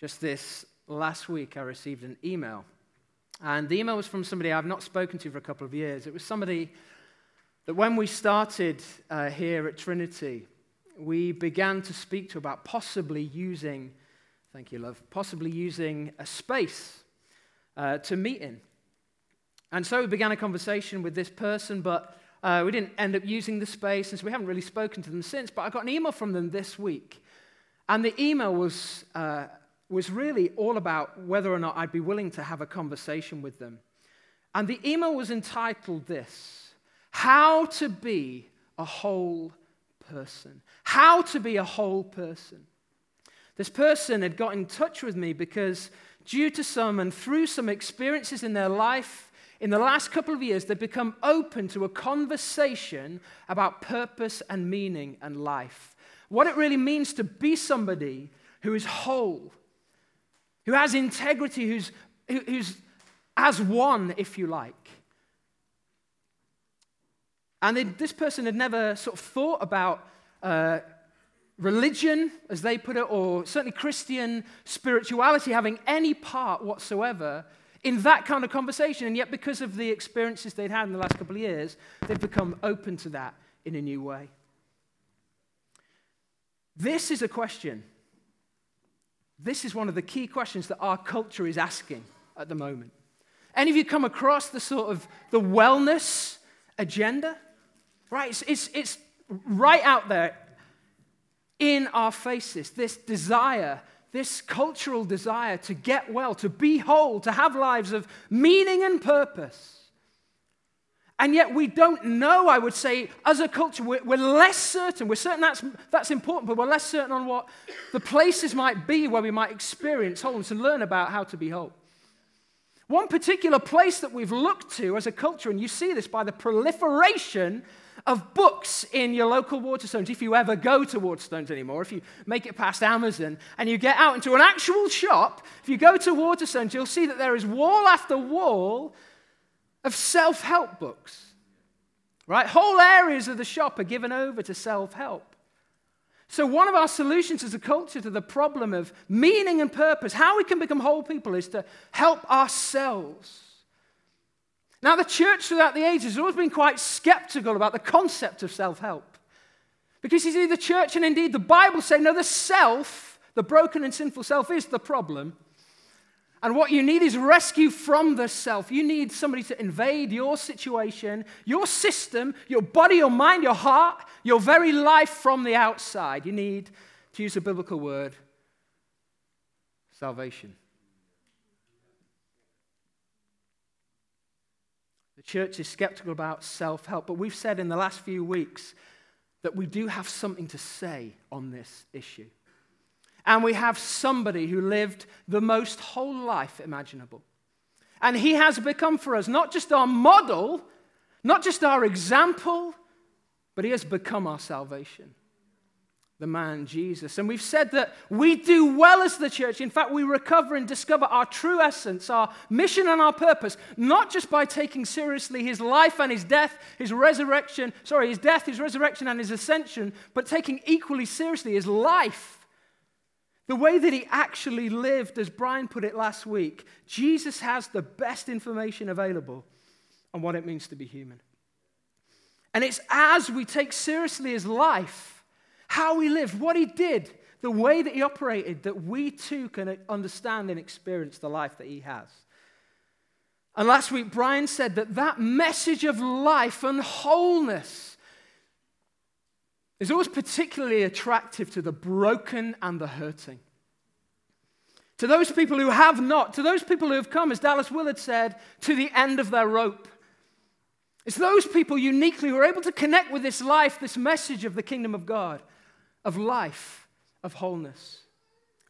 Just this last week, I received an email. And the email was from somebody I've not spoken to for a couple of years. It was somebody that when we started uh, here at Trinity, we began to speak to about possibly using, thank you, love, possibly using a space uh, to meet in. And so we began a conversation with this person, but uh, we didn't end up using the space, and so we haven't really spoken to them since. But I got an email from them this week, and the email was uh, was really all about whether or not I'd be willing to have a conversation with them. And the email was entitled this How to Be a Whole Person. How to Be a Whole Person. This person had got in touch with me because, due to some and through some experiences in their life, in the last couple of years, they've become open to a conversation about purpose and meaning and life. What it really means to be somebody who is whole, who has integrity, who's, who's as one, if you like. And they, this person had never sort of thought about uh, religion, as they put it, or certainly Christian spirituality having any part whatsoever in that kind of conversation. And yet, because of the experiences they'd had in the last couple of years, they've become open to that in a new way. This is a question this is one of the key questions that our culture is asking at the moment. Any of you come across the sort of the wellness agenda? Right, it's, it's, it's right out there in our faces, this desire, this cultural desire to get well, to be whole, to have lives of meaning and purpose. And yet, we don't know, I would say, as a culture, we're, we're, less certain. We're certain that's, that's important, but we're less certain on what the places might be where we might experience wholeness and learn about how to be whole. One particular place that we've looked to as a culture, and you see this by the proliferation of books in your local Waterstones, if you ever go to Waterstones anymore, if you make it past Amazon and you get out into an actual shop, if you go to Waterstones, you'll see that there is wall after wall of self help books. Right? Whole areas of the shop are given over to self help. So, one of our solutions as a culture to the problem of meaning and purpose, how we can become whole people, is to help ourselves. Now, the church throughout the ages has always been quite skeptical about the concept of self help. Because you see, the church and indeed the Bible say, no, the self, the broken and sinful self, is the problem. And what you need is rescue from the self. You need somebody to invade your situation, your system, your body, your mind, your heart, your very life from the outside. You need, to use a biblical word, salvation. The church is skeptical about self help, but we've said in the last few weeks that we do have something to say on this issue and we have somebody who lived the most whole life imaginable. And he has become for us not just our model, not just our example, but he has become our salvation. The man Jesus. And we've said that we do well as the church. In fact, we recover and discover our true essence, our mission and our purpose, not just by taking seriously his life and his death, his resurrection, sorry, his death, his resurrection, and his ascension, but taking equally seriously his life the way that he actually lived, as Brian put it last week, Jesus has the best information available on what it means to be human. And it's as we take seriously his life, how he lived, what he did, the way that he operated, that we too can understand and experience the life that he has. And last week, Brian said that that message of life and wholeness is always particularly attractive to the broken and the hurting. To those people who have not, to those people who have come, as Dallas Willard said, to the end of their rope. It's those people uniquely who are able to connect with this life, this message of the kingdom of God, of life, of wholeness.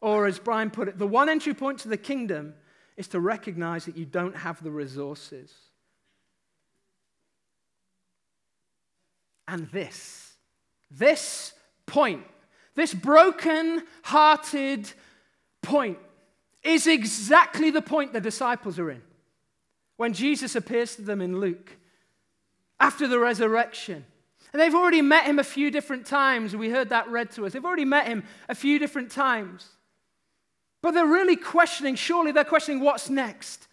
Or, as Brian put it, the one entry point to the kingdom is to recognize that you don't have the resources. And this, this point, this broken hearted point, is exactly the point the disciples are in. When Jesus appears to them in Luke after the resurrection. And they've already met him a few different times. We heard that read to us. They've already met him a few different times. But they're really questioning, surely they're questioning what's next.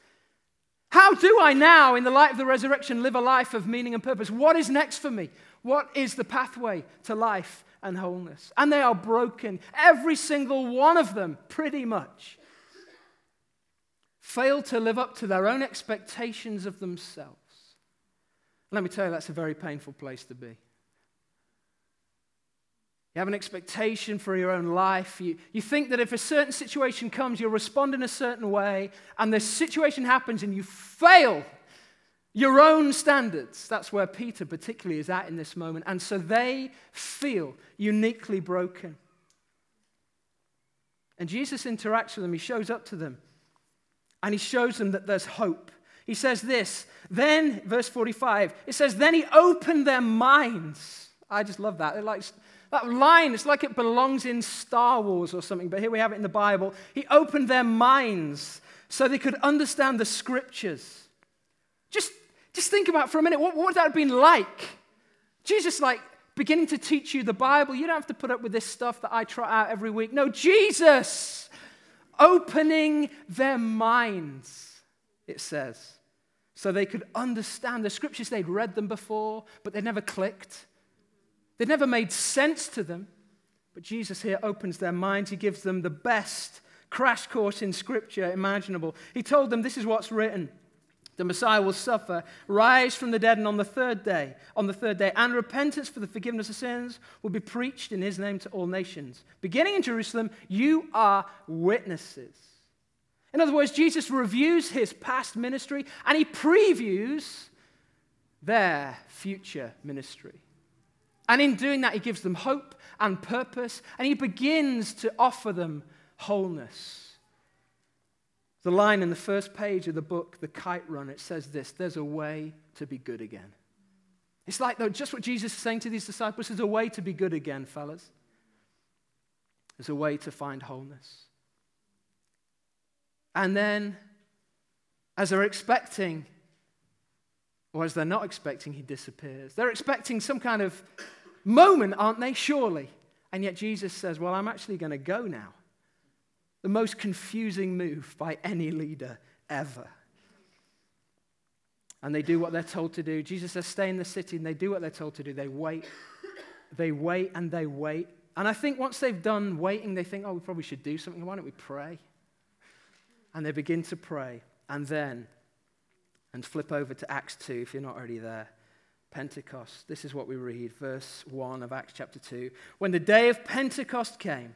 How do I now, in the light of the resurrection, live a life of meaning and purpose? What is next for me? What is the pathway to life and wholeness? And they are broken. Every single one of them, pretty much, fail to live up to their own expectations of themselves. Let me tell you, that's a very painful place to be. You have an expectation for your own life. You, you think that if a certain situation comes, you'll respond in a certain way, and the situation happens and you fail your own standards. That's where Peter particularly is at in this moment. And so they feel uniquely broken. And Jesus interacts with them, he shows up to them, and he shows them that there's hope. He says this, then, verse 45, it says, then he opened their minds. I just love that. Like that line, it's like it belongs in Star Wars or something, but here we have it in the Bible. He opened their minds so they could understand the scriptures. Just, just think about for a minute, what, what would that have been like? Jesus, like, beginning to teach you the Bible. You don't have to put up with this stuff that I trot out every week. No, Jesus opening their minds, it says, so they could understand the scriptures. They'd read them before, but they never clicked. They'd never made sense to them. But Jesus here opens their minds. He gives them the best crash course in Scripture imaginable. He told them, This is what's written. The Messiah will suffer, rise from the dead, and on the third day, on the third day, and repentance for the forgiveness of sins will be preached in his name to all nations. Beginning in Jerusalem, you are witnesses. In other words, Jesus reviews his past ministry and he previews their future ministry. And in doing that, he gives them hope and purpose, and he begins to offer them wholeness. The line in the first page of the book, The Kite Runner, it says this there's a way to be good again. It's like, though, just what Jesus is saying to these disciples there's a way to be good again, fellas. There's a way to find wholeness. And then, as they're expecting, or as they're not expecting, he disappears. They're expecting some kind of moment, aren't they? Surely. And yet Jesus says, Well, I'm actually going to go now. The most confusing move by any leader ever. And they do what they're told to do. Jesus says, Stay in the city, and they do what they're told to do. They wait, they wait, and they wait. And I think once they've done waiting, they think, Oh, we probably should do something. Why don't we pray? And they begin to pray. And then, and flip over to Acts 2 if you're not already there. Pentecost. This is what we read, verse 1 of Acts chapter 2. When the day of Pentecost came,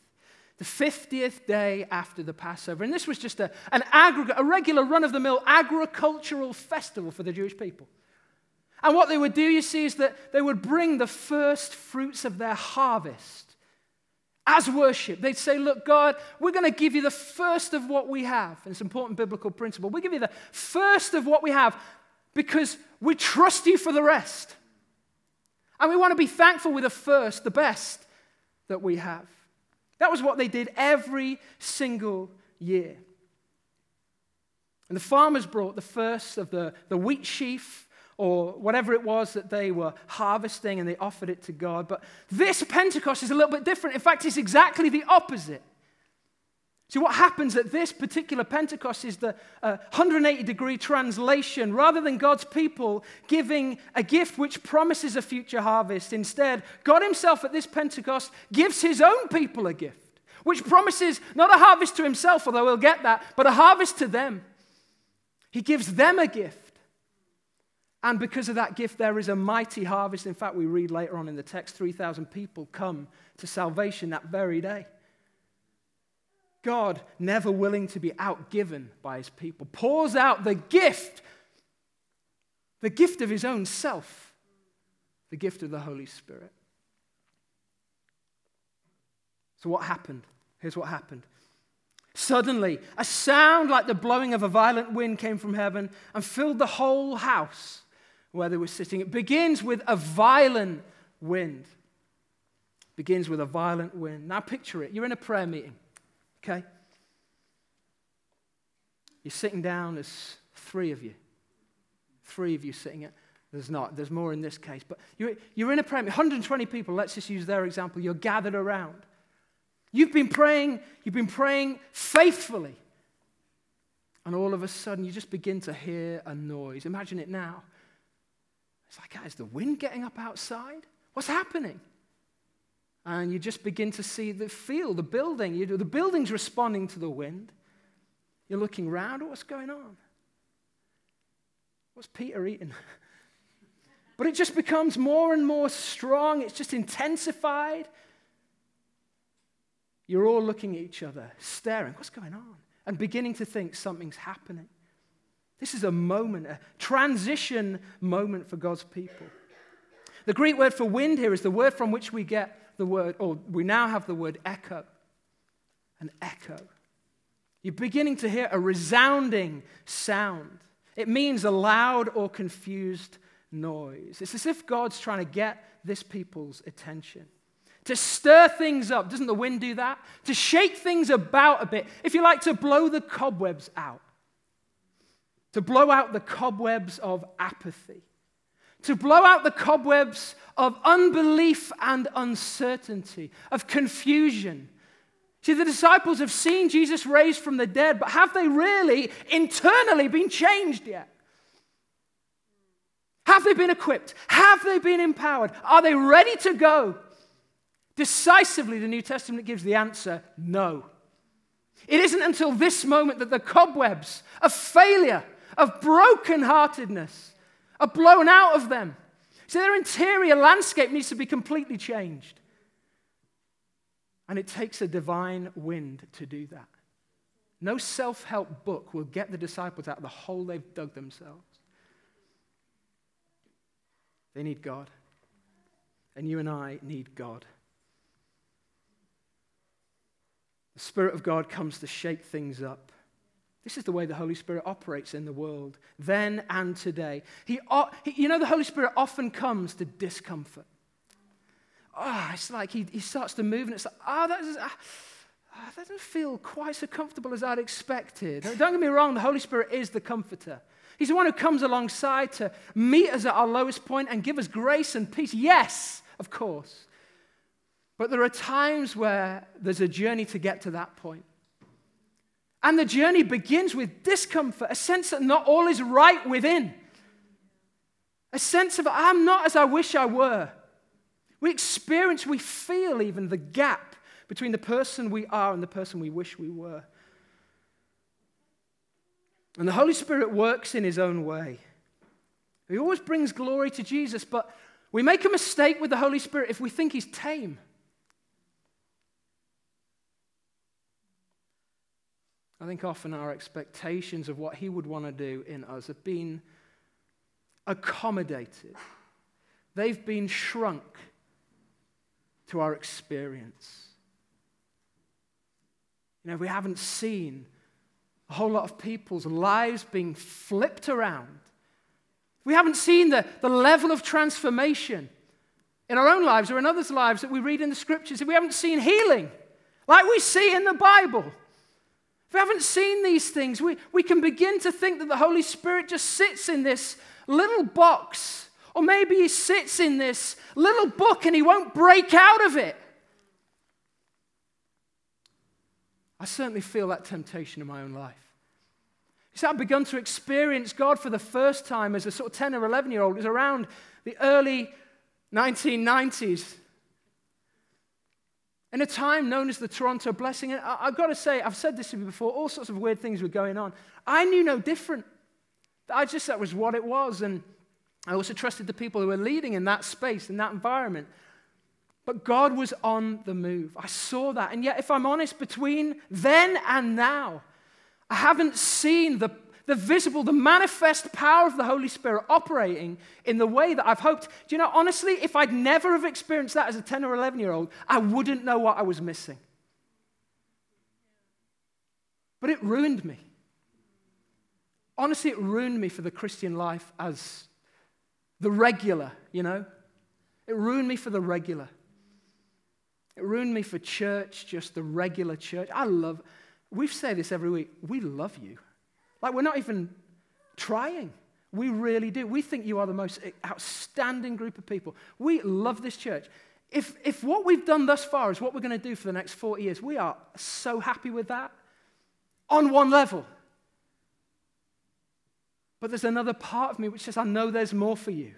the 50th day after the Passover. And this was just a, an aggregate, a regular run of the mill agricultural festival for the Jewish people. And what they would do, you see, is that they would bring the first fruits of their harvest as worship. They'd say, Look, God, we're going to give you the first of what we have. And it's an important biblical principle. We give you the first of what we have because we trust you for the rest. And we want to be thankful with the first, the best that we have. That was what they did every single year. And the farmers brought the first of the, the wheat sheaf or whatever it was that they were harvesting and they offered it to God. But this Pentecost is a little bit different. In fact, it's exactly the opposite. See, what happens at this particular Pentecost is the uh, 180 degree translation. Rather than God's people giving a gift which promises a future harvest, instead, God Himself at this Pentecost gives His own people a gift, which promises not a harvest to Himself, although He'll get that, but a harvest to them. He gives them a gift. And because of that gift, there is a mighty harvest. In fact, we read later on in the text 3,000 people come to salvation that very day. God, never willing to be outgiven by his people, pours out the gift, the gift of his own self, the gift of the Holy Spirit. So, what happened? Here's what happened. Suddenly, a sound like the blowing of a violent wind came from heaven and filled the whole house where they were sitting. It begins with a violent wind. Begins with a violent wind. Now picture it. You're in a prayer meeting, okay? You're sitting down, there's three of you. Three of you sitting at, there's not, there's more in this case, but you're, you're in a prayer meeting, 120 people, let's just use their example. You're gathered around. You've been praying, you've been praying faithfully. And all of a sudden, you just begin to hear a noise. Imagine it now. It's like, is the wind getting up outside? What's happening? And you just begin to see the feel, the building. You, the building's responding to the wind. You're looking around, what's going on? What's Peter eating? but it just becomes more and more strong. It's just intensified. You're all looking at each other, staring, what's going on? And beginning to think something's happening. This is a moment, a transition moment for God's people. The Greek word for wind here is the word from which we get the word, or we now have the word echo. An echo. You're beginning to hear a resounding sound. It means a loud or confused noise. It's as if God's trying to get this people's attention. To stir things up. Doesn't the wind do that? To shake things about a bit. If you like, to blow the cobwebs out. To blow out the cobwebs of apathy. To blow out the cobwebs of unbelief and uncertainty, of confusion, See, the disciples have seen Jesus raised from the dead, but have they really internally been changed yet? Have they been equipped? Have they been empowered? Are they ready to go? Decisively, the New Testament gives the answer no. It isn't until this moment that the cobwebs of failure, of brokenheartedness, are blown out of them. See, their interior landscape needs to be completely changed. And it takes a divine wind to do that. No self help book will get the disciples out of the hole they've dug themselves. They need God. And you and I need God. The Spirit of God comes to shake things up. This is the way the Holy Spirit operates in the world, then and today. He, you know, the Holy Spirit often comes to discomfort oh, it's like he, he starts to move and it's like, oh, that, is, ah, ah, that doesn't feel quite so comfortable as I'd expected. Don't get me wrong, the Holy Spirit is the comforter. He's the one who comes alongside to meet us at our lowest point and give us grace and peace. Yes, of course. But there are times where there's a journey to get to that point. And the journey begins with discomfort, a sense that not all is right within, a sense of, I'm not as I wish I were. We experience, we feel even the gap between the person we are and the person we wish we were. And the Holy Spirit works in his own way. He always brings glory to Jesus, but we make a mistake with the Holy Spirit if we think he's tame. I think often our expectations of what he would want to do in us have been accommodated, they've been shrunk to our experience. You know, we haven't seen a whole lot of people's lives being flipped around. We haven't seen the, the level of transformation in our own lives or in others' lives that we read in the scriptures. We haven't seen healing like we see in the Bible, if we haven't seen these things, we, we can begin to think that the Holy Spirit just sits in this little box or maybe he sits in this little book and he won't break out of it. I certainly feel that temptation in my own life. You see, I've begun to experience God for the first time as a sort of 10 or 11 year old. It was around the early 1990s. In a time known as the Toronto Blessing, and I've got to say, I've said this to you before, all sorts of weird things were going on. I knew no different. I just, that was what it was. And I also trusted the people who were leading in that space, in that environment. But God was on the move. I saw that. And yet, if I'm honest, between then and now, I haven't seen the, the visible, the manifest power of the Holy Spirit operating in the way that I've hoped. Do you know, honestly, if I'd never have experienced that as a 10 or 11 year old, I wouldn't know what I was missing. But it ruined me. Honestly, it ruined me for the Christian life as the regular, you know? It ruined me for the regular. It ruined me for church, just the regular church. I love, we say this every week, we love you. Like we're not even trying. We really do. We think you are the most outstanding group of people. We love this church. If, if what we've done thus far is what we're going to do for the next 40 years, we are so happy with that on one level. But there's another part of me which says, I know there's more for you.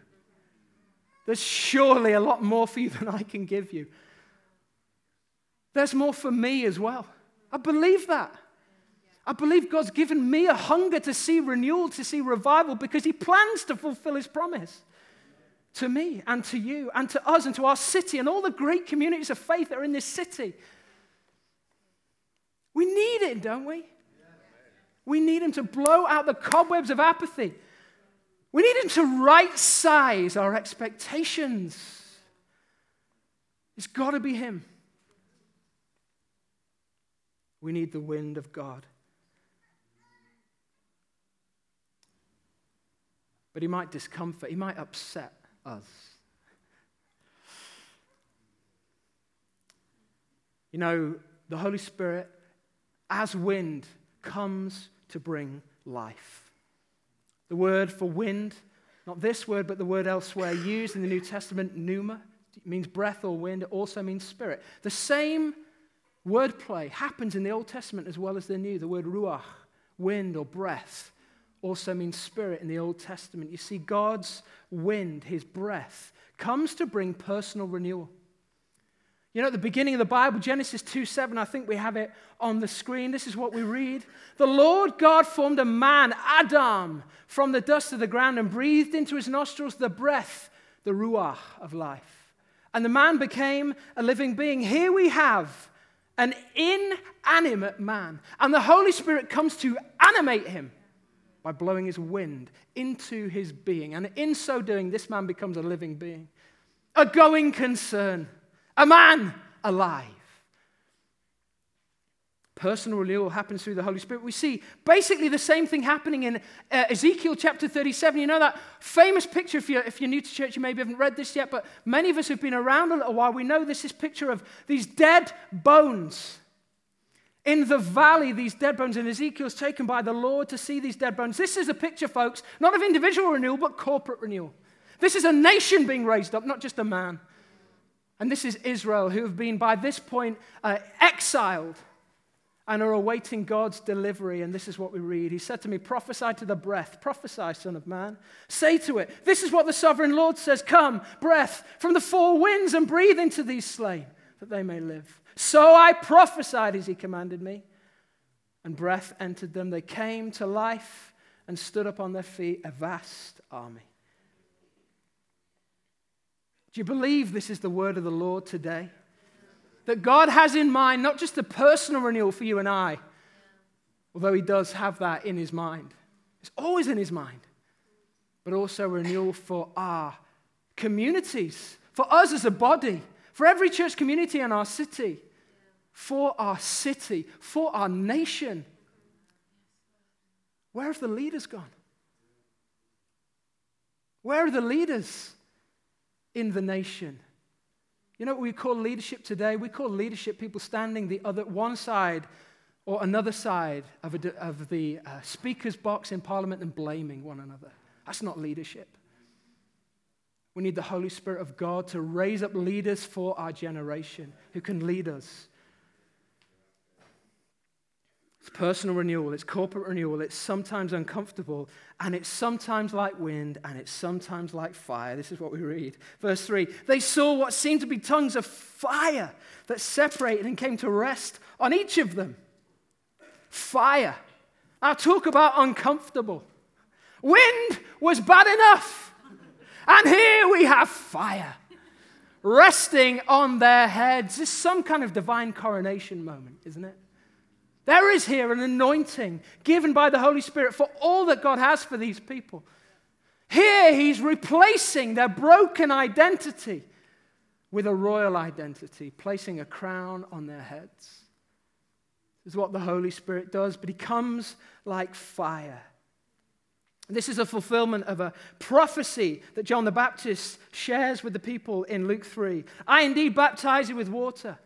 There's surely a lot more for you than I can give you. There's more for me as well. I believe that. I believe God's given me a hunger to see renewal, to see revival, because He plans to fulfill His promise to me and to you and to us and to our city and all the great communities of faith that are in this city. We need it, don't we? We need Him to blow out the cobwebs of apathy. We need Him to right size our expectations. It's got to be Him. We need the wind of God. But he might discomfort, he might upset us. You know, the Holy Spirit, as wind, comes to bring life. The word for wind, not this word, but the word elsewhere used in the New Testament, pneuma, means breath or wind. It also means spirit. The same Wordplay happens in the Old Testament as well as the New. The word ruach, wind or breath, also means spirit in the Old Testament. You see, God's wind, his breath, comes to bring personal renewal. You know, at the beginning of the Bible, Genesis 2 7, I think we have it on the screen. This is what we read. The Lord God formed a man, Adam, from the dust of the ground and breathed into his nostrils the breath, the Ruach of life. And the man became a living being. Here we have an inanimate man. And the Holy Spirit comes to animate him by blowing his wind into his being. And in so doing, this man becomes a living being, a going concern, a man alive. Personal renewal happens through the Holy Spirit. We see basically the same thing happening in uh, Ezekiel chapter 37. You know that famous picture, if you're, if you're new to church, you maybe haven't read this yet, but many of us who've been around a little while, we know this is picture of these dead bones. In the valley, these dead bones, and Ezekiel's taken by the Lord to see these dead bones. This is a picture, folks, not of individual renewal, but corporate renewal. This is a nation being raised up, not just a man. And this is Israel, who have been by this point uh, exiled and are awaiting God's delivery. And this is what we read. He said to me, Prophesy to the breath, prophesy, Son of Man. Say to it, This is what the sovereign Lord says Come, breath from the four winds, and breathe into these slain, that they may live. So I prophesied as he commanded me, and breath entered them. They came to life and stood up on their feet, a vast army. Do you believe this is the word of the Lord today? that God has in mind not just a personal renewal for you and I, although He does have that in His mind. It's always in His mind, but also renewal for our communities, for us as a body, for every church community in our city, for our city, for our nation. Where have the leaders gone? Where are the leaders in the nation? You know what we call leadership today? We call leadership people standing the other one side or another side of, a, of the uh, speaker's box in parliament and blaming one another. That's not leadership. We need the Holy Spirit of God to raise up leaders for our generation who can lead us it's personal renewal, it's corporate renewal, it's sometimes uncomfortable, and it's sometimes like wind, and it's sometimes like fire. This is what we read. Verse 3 They saw what seemed to be tongues of fire that separated and came to rest on each of them. Fire. Now, talk about uncomfortable. Wind was bad enough, and here we have fire resting on their heads. This is some kind of divine coronation moment, isn't it? There is here an anointing given by the Holy Spirit for all that God has for these people. Here, He's replacing their broken identity with a royal identity, placing a crown on their heads. This is what the Holy Spirit does, but He comes like fire. This is a fulfillment of a prophecy that John the Baptist shares with the people in Luke 3. I indeed baptize you with water,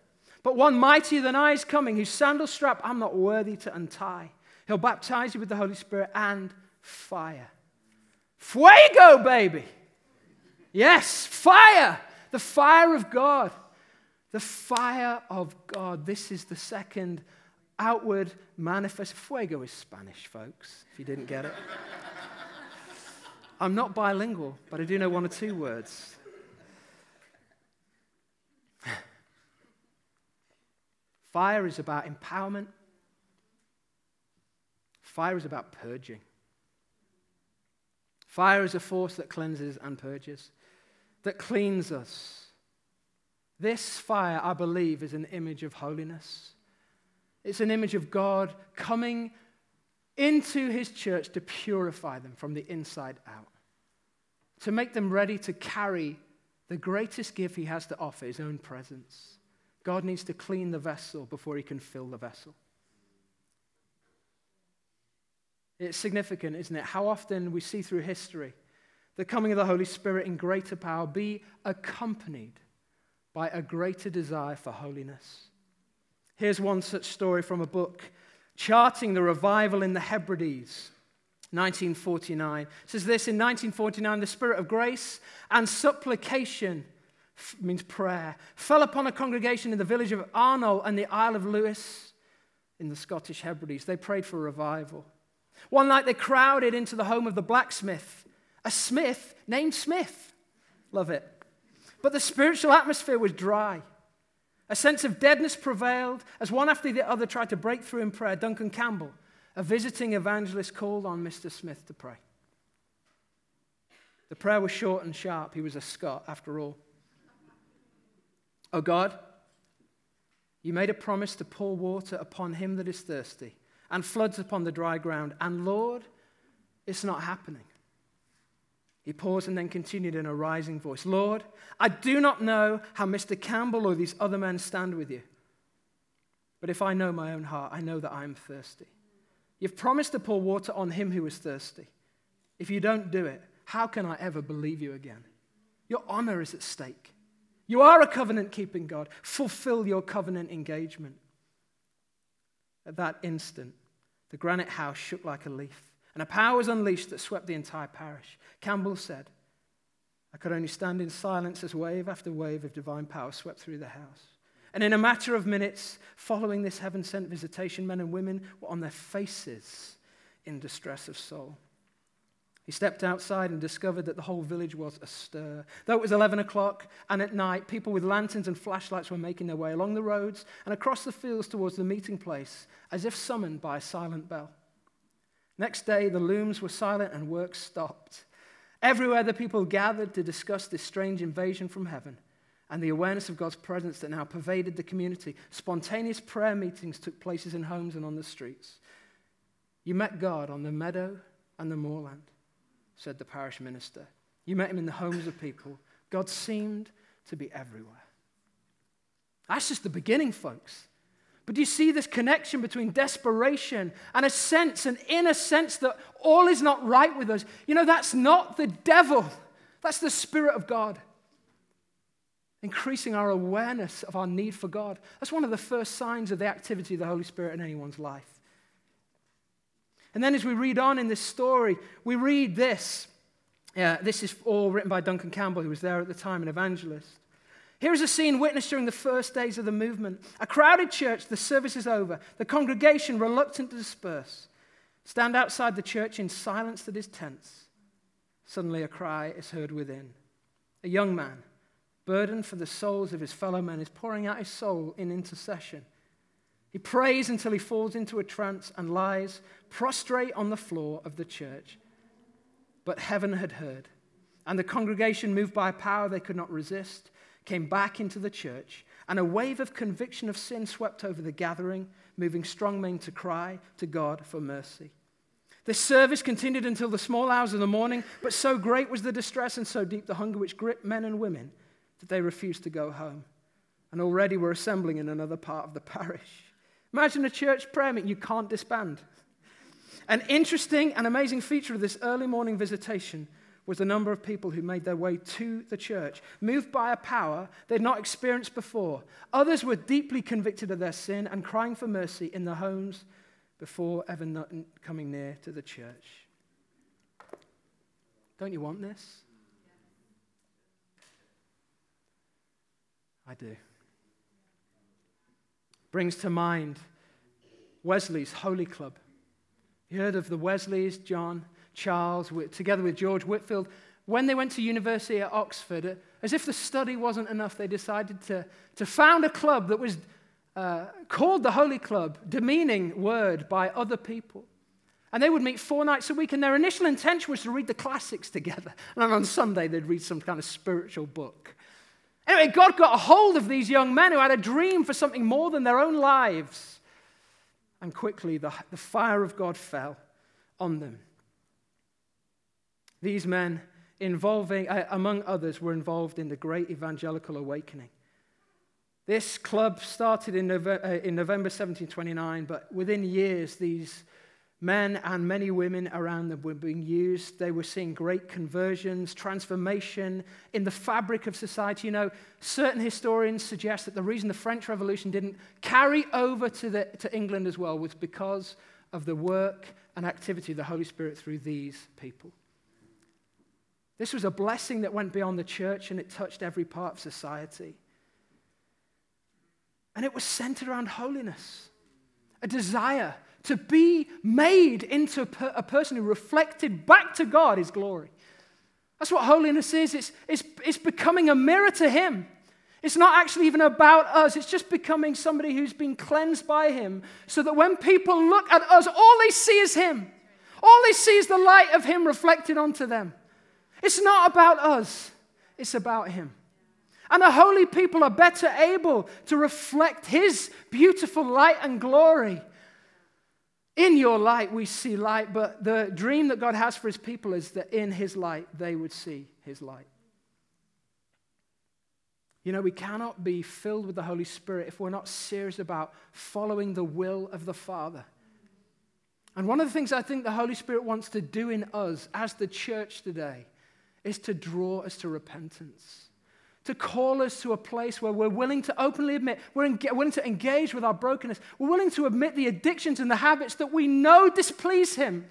but one mightier than I is coming, whose sandal strap I'm not worthy to untie. He'll baptize you with the Holy Spirit and fire. Fuego, baby! Yes, fire! The fire of God. The fire of God. This is the second outward manifest. Fuego is Spanish, folks, if you didn't get it. I'm not bilingual, but I do know one or two words. Fire is about empowerment, fire is about purging. Fire is a force that cleanses and purges, that cleans us. This fire, I believe, is an image of holiness. It's an image of God coming into his church to purify them from the inside out, to make them ready to carry the greatest gift he has to offer, his own presence. God needs to clean the vessel before he can fill the vessel. It's significant, isn't it? How often we see through history the coming of the Holy Spirit in greater power be accompanied by a greater desire for holiness. Here's one such story from a book charting the revival in the Hebrides. 1949 it says this in 1949 the spirit of grace and supplication means prayer fell upon a congregation in the village of Arnol and the isle of lewis in the scottish hebrides. They prayed for revival. One night they crowded into the home of the blacksmith a smith named smith. Love it. But the spiritual atmosphere was dry a sense of deadness prevailed as one after the other tried to break through in prayer. Duncan Campbell, a visiting evangelist, called on Mr. Smith to pray. The prayer was short and sharp. He was a Scot, after all. Oh God, you made a promise to pour water upon him that is thirsty and floods upon the dry ground. And Lord, it's not happening. He paused and then continued in a rising voice Lord, I do not know how Mr. Campbell or these other men stand with you. But if I know my own heart, I know that I am thirsty. You've promised to pour water on him who is thirsty. If you don't do it, how can I ever believe you again? Your honor is at stake. You are a covenant keeping God. Fulfill your covenant engagement. At that instant, the granite house shook like a leaf and a power was unleashed that swept the entire parish. Campbell said, I could only stand in silence as wave after wave of divine power swept through the house. And in a matter of minutes, following this heaven sent visitation, men and women were on their faces in distress of soul. He stepped outside and discovered that the whole village was astir. Though it was 11 o'clock and at night, people with lanterns and flashlights were making their way along the roads and across the fields towards the meeting place, as if summoned by a silent bell. Next day, the looms were silent and work stopped. Everywhere, the people gathered to discuss this strange invasion from heaven and the awareness of God's presence that now pervaded the community. Spontaneous prayer meetings took places in homes and on the streets. You met God on the meadow and the moorland, said the parish minister. You met him in the homes of people. God seemed to be everywhere. That's just the beginning, folks. But do you see this connection between desperation and a sense, an inner sense that all is not right with us? You know, that's not the devil, that's the Spirit of God. Increasing our awareness of our need for God. That's one of the first signs of the activity of the Holy Spirit in anyone's life. And then as we read on in this story, we read this. Yeah, this is all written by Duncan Campbell, who was there at the time, an evangelist. Here's a scene witnessed during the first days of the movement. A crowded church, the service is over, the congregation reluctant to disperse. Stand outside the church in silence that is tense. Suddenly a cry is heard within. A young man, burdened for the souls of his fellow men, is pouring out his soul in intercession. He prays until he falls into a trance and lies prostrate on the floor of the church. But heaven had heard, and the congregation, moved by a power they could not resist, came back into the church, and a wave of conviction of sin swept over the gathering, moving strong men to cry to God for mercy. This service continued until the small hours of the morning, but so great was the distress and so deep the hunger which gripped men and women that they refused to go home. And already were assembling in another part of the parish. Imagine a church prayer meeting you can't disband. An interesting and amazing feature of this early morning visitation was the number of people who made their way to the church, moved by a power they'd not experienced before. Others were deeply convicted of their sin and crying for mercy in their homes before ever coming near to the church. Don't you want this? I do. Brings to mind Wesley's Holy Club. You heard of the Wesleys, John, Charles, together with George Whitefield, When they went to university at Oxford, as if the study wasn't enough, they decided to, to found a club that was uh, called the Holy Club, demeaning word by other people. And they would meet four nights a week, and their initial intention was to read the classics together. And on Sunday, they'd read some kind of spiritual book. Anyway, God got a hold of these young men who had a dream for something more than their own lives. And quickly, the, the fire of God fell on them. These men, involving, uh, among others, were involved in the great evangelical awakening. This club started in November, uh, in November 1729, but within years, these Men and many women around them were being used. They were seeing great conversions, transformation in the fabric of society. You know, certain historians suggest that the reason the French Revolution didn't carry over to, the, to England as well was because of the work and activity of the Holy Spirit through these people. This was a blessing that went beyond the church and it touched every part of society. And it was centered around holiness, a desire to be made into a person who reflected back to God his glory. That's what holiness is. It's, it's, it's becoming a mirror to him. It's not actually even about us, it's just becoming somebody who's been cleansed by him so that when people look at us, all they see is him. All they see is the light of him reflected onto them. It's not about us, it's about him. And the holy people are better able to reflect his beautiful light and glory in your light, we see light, but the dream that God has for his people is that in his light, they would see his light. You know, we cannot be filled with the Holy Spirit if we're not serious about following the will of the Father. And one of the things I think the Holy Spirit wants to do in us as the church today is to draw us to repentance to call us to a place where we're willing to openly admit, we're willing to engage with our brokenness, we're willing to admit the addictions and the habits that we know displease Him.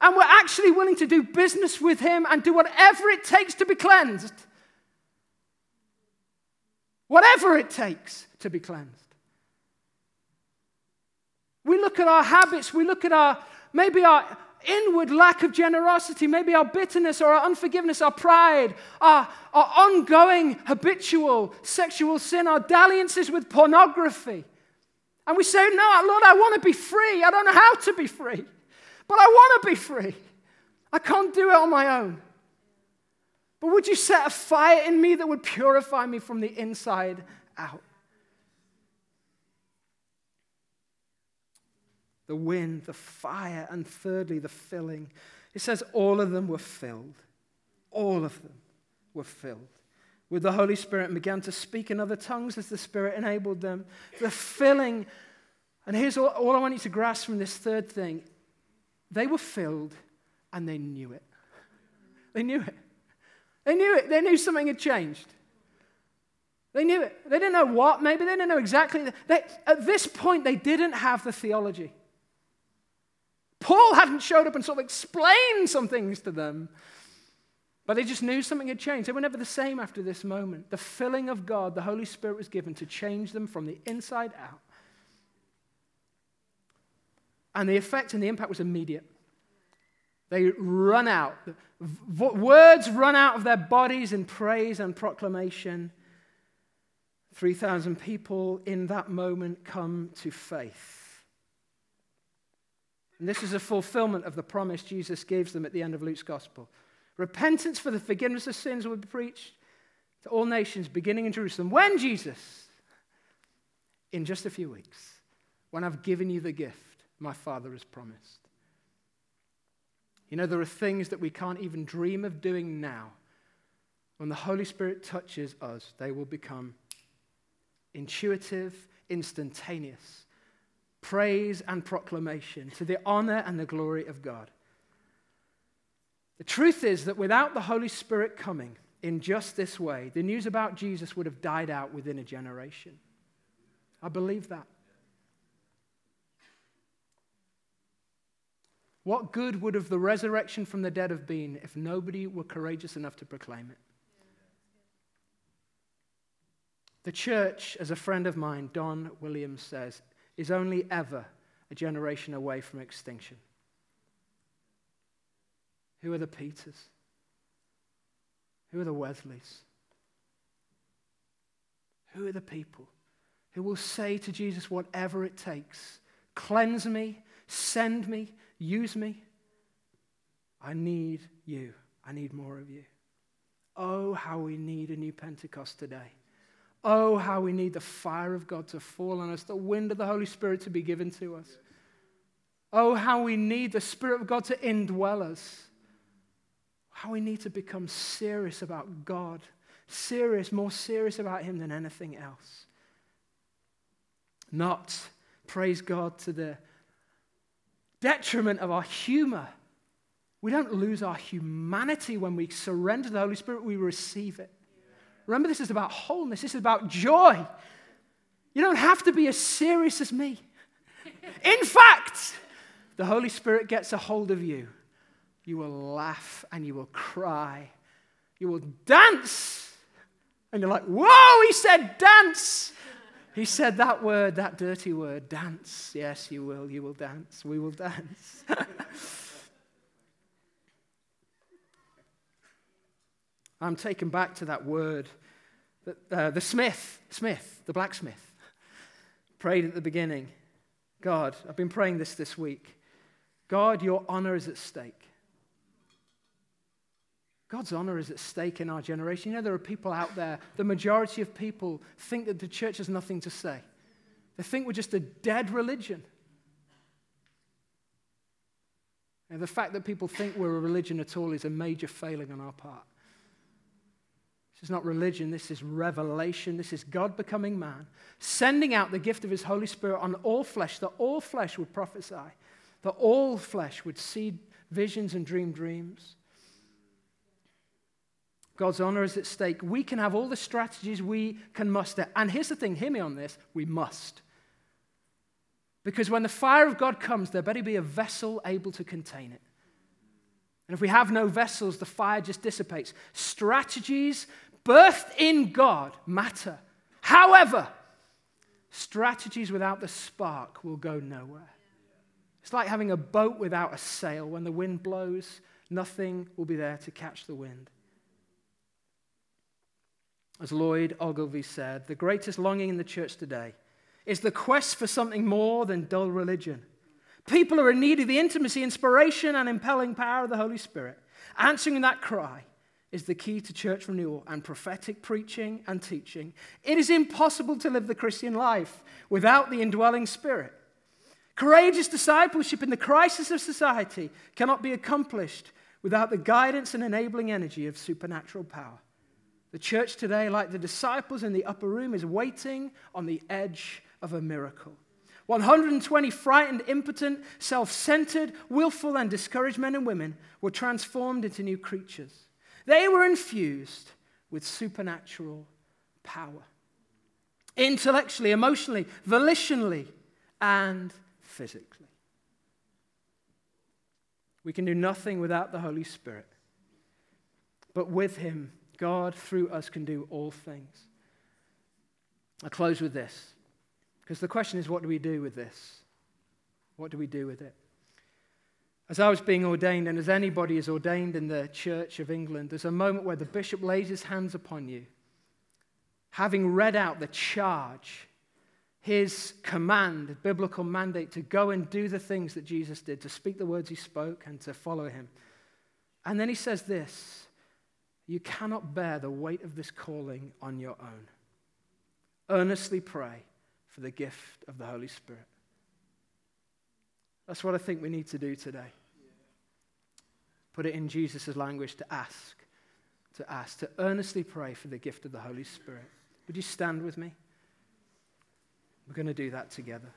And we're actually willing to do business with Him and do whatever it takes to be cleansed. Whatever it takes to be cleansed. We look at our habits, we look at our, maybe our, inward lack of generosity, maybe our bitterness or our unforgiveness, our pride, our, our ongoing habitual sexual sin, our dalliances with pornography. And we say, No, Lord, I want to be free. I don't know how to be free, but I want to be free. I can't do it on my own. But would you set a fire in me that would purify me from the inside out? The wind, the fire, and thirdly, the filling. It says all of them were filled. All of them were filled with the Holy Spirit and began to speak in other tongues as the Spirit enabled them. The filling. And here's all, all I want you to grasp from this third thing they were filled and they knew it. They knew it. They knew it. They knew something had changed. They knew it. They didn't know what, maybe they didn't know exactly. They, at this point, they didn't have the theology. Paul hadn't showed up and sort of explained some things to them. But they just knew something had changed. They were never the same after this moment. The filling of God, the Holy Spirit was given to change them from the inside out. And the effect and the impact was immediate. They run out. Words run out of their bodies in praise and proclamation. 3,000 people in that moment come to faith. And this is a fulfillment of the promise Jesus gives them at the end of Luke's gospel. Repentance for the forgiveness of sins will be preached to all nations, beginning in Jerusalem. When, Jesus? In just a few weeks, when I've given you the gift my Father has promised. You know, there are things that we can't even dream of doing now. When the Holy Spirit touches us, they will become intuitive, instantaneous praise and proclamation to the honor and the glory of God. The truth is that without the Holy Spirit coming in just this way, the news about Jesus would have died out within a generation. I believe that. What good would have the resurrection from the dead have been if nobody were courageous enough to proclaim it? The church, as a friend of mine, Don Williams, says, is only ever a generation away from extinction. Who are the Peters? Who are the Wesleys? Who are the people who will say to Jesus, whatever it takes, cleanse me, send me, use me? I need you. I need more of you. Oh, how we need a new Pentecost today. Oh, how we need the fire of God to fall on us, the wind of the Holy Spirit to be given to us. Oh, how we need the Spirit of God to indwell us. How we need to become serious about God, serious, more serious about Him than anything else. Not, praise God, to the detriment of our humor. We don't lose our humanity when we surrender the Holy Spirit, we receive it. Remember, this is about wholeness, this is about joy. You don't have to be as serious as me. In fact, the Holy Spirit gets a hold of you. You will laugh and you will cry. You will dance. And you're like, whoa, he said dance. He said that word, that dirty word, dance. Yes, you will. You will dance. We will dance. I'm taken back to that word. Uh, the smith, Smith, the blacksmith, prayed at the beginning God, I've been praying this this week. God, your honor is at stake. God's honor is at stake in our generation. You know, there are people out there, the majority of people think that the church has nothing to say. They think we're just a dead religion. And the fact that people think we're a religion at all is a major failing on our part. This is not religion, this is revelation. This is God becoming man, sending out the gift of his Holy Spirit on all flesh, that all flesh would prophesy, that all flesh would see visions and dream dreams. God's honor is at stake. We can have all the strategies we can muster. And here's the thing hear me on this we must. Because when the fire of God comes, there better be a vessel able to contain it. And if we have no vessels, the fire just dissipates. Strategies birthed in God matter. However, strategies without the spark will go nowhere. It's like having a boat without a sail. When the wind blows, nothing will be there to catch the wind. As Lloyd Ogilvie said, the greatest longing in the church today is the quest for something more than dull religion. People are in need of the intimacy, inspiration, and impelling power of the Holy Spirit. Answering that cry is the key to church renewal and prophetic preaching and teaching. It is impossible to live the Christian life without the indwelling Spirit. Courageous discipleship in the crisis of society cannot be accomplished without the guidance and enabling energy of supernatural power. The church today, like the disciples in the upper room, is waiting on the edge of a miracle. 120 frightened, impotent, self centered, willful, and discouraged men and women were transformed into new creatures. They were infused with supernatural power intellectually, emotionally, volitionally, and physically. We can do nothing without the Holy Spirit. But with Him, God through us can do all things. I close with this because the question is what do we do with this? What do we do with it? As I was being ordained, and as anybody is ordained in the Church of England, there's a moment where the bishop lays his hands upon you, having read out the charge, his command, the biblical mandate to go and do the things that Jesus did, to speak the words he spoke and to follow him. And then he says this You cannot bear the weight of this calling on your own. Earnestly pray for the gift of the Holy Spirit. That's what I think we need to do today. Put it in Jesus' language to ask, to ask, to earnestly pray for the gift of the Holy Spirit. Would you stand with me? We're going to do that together.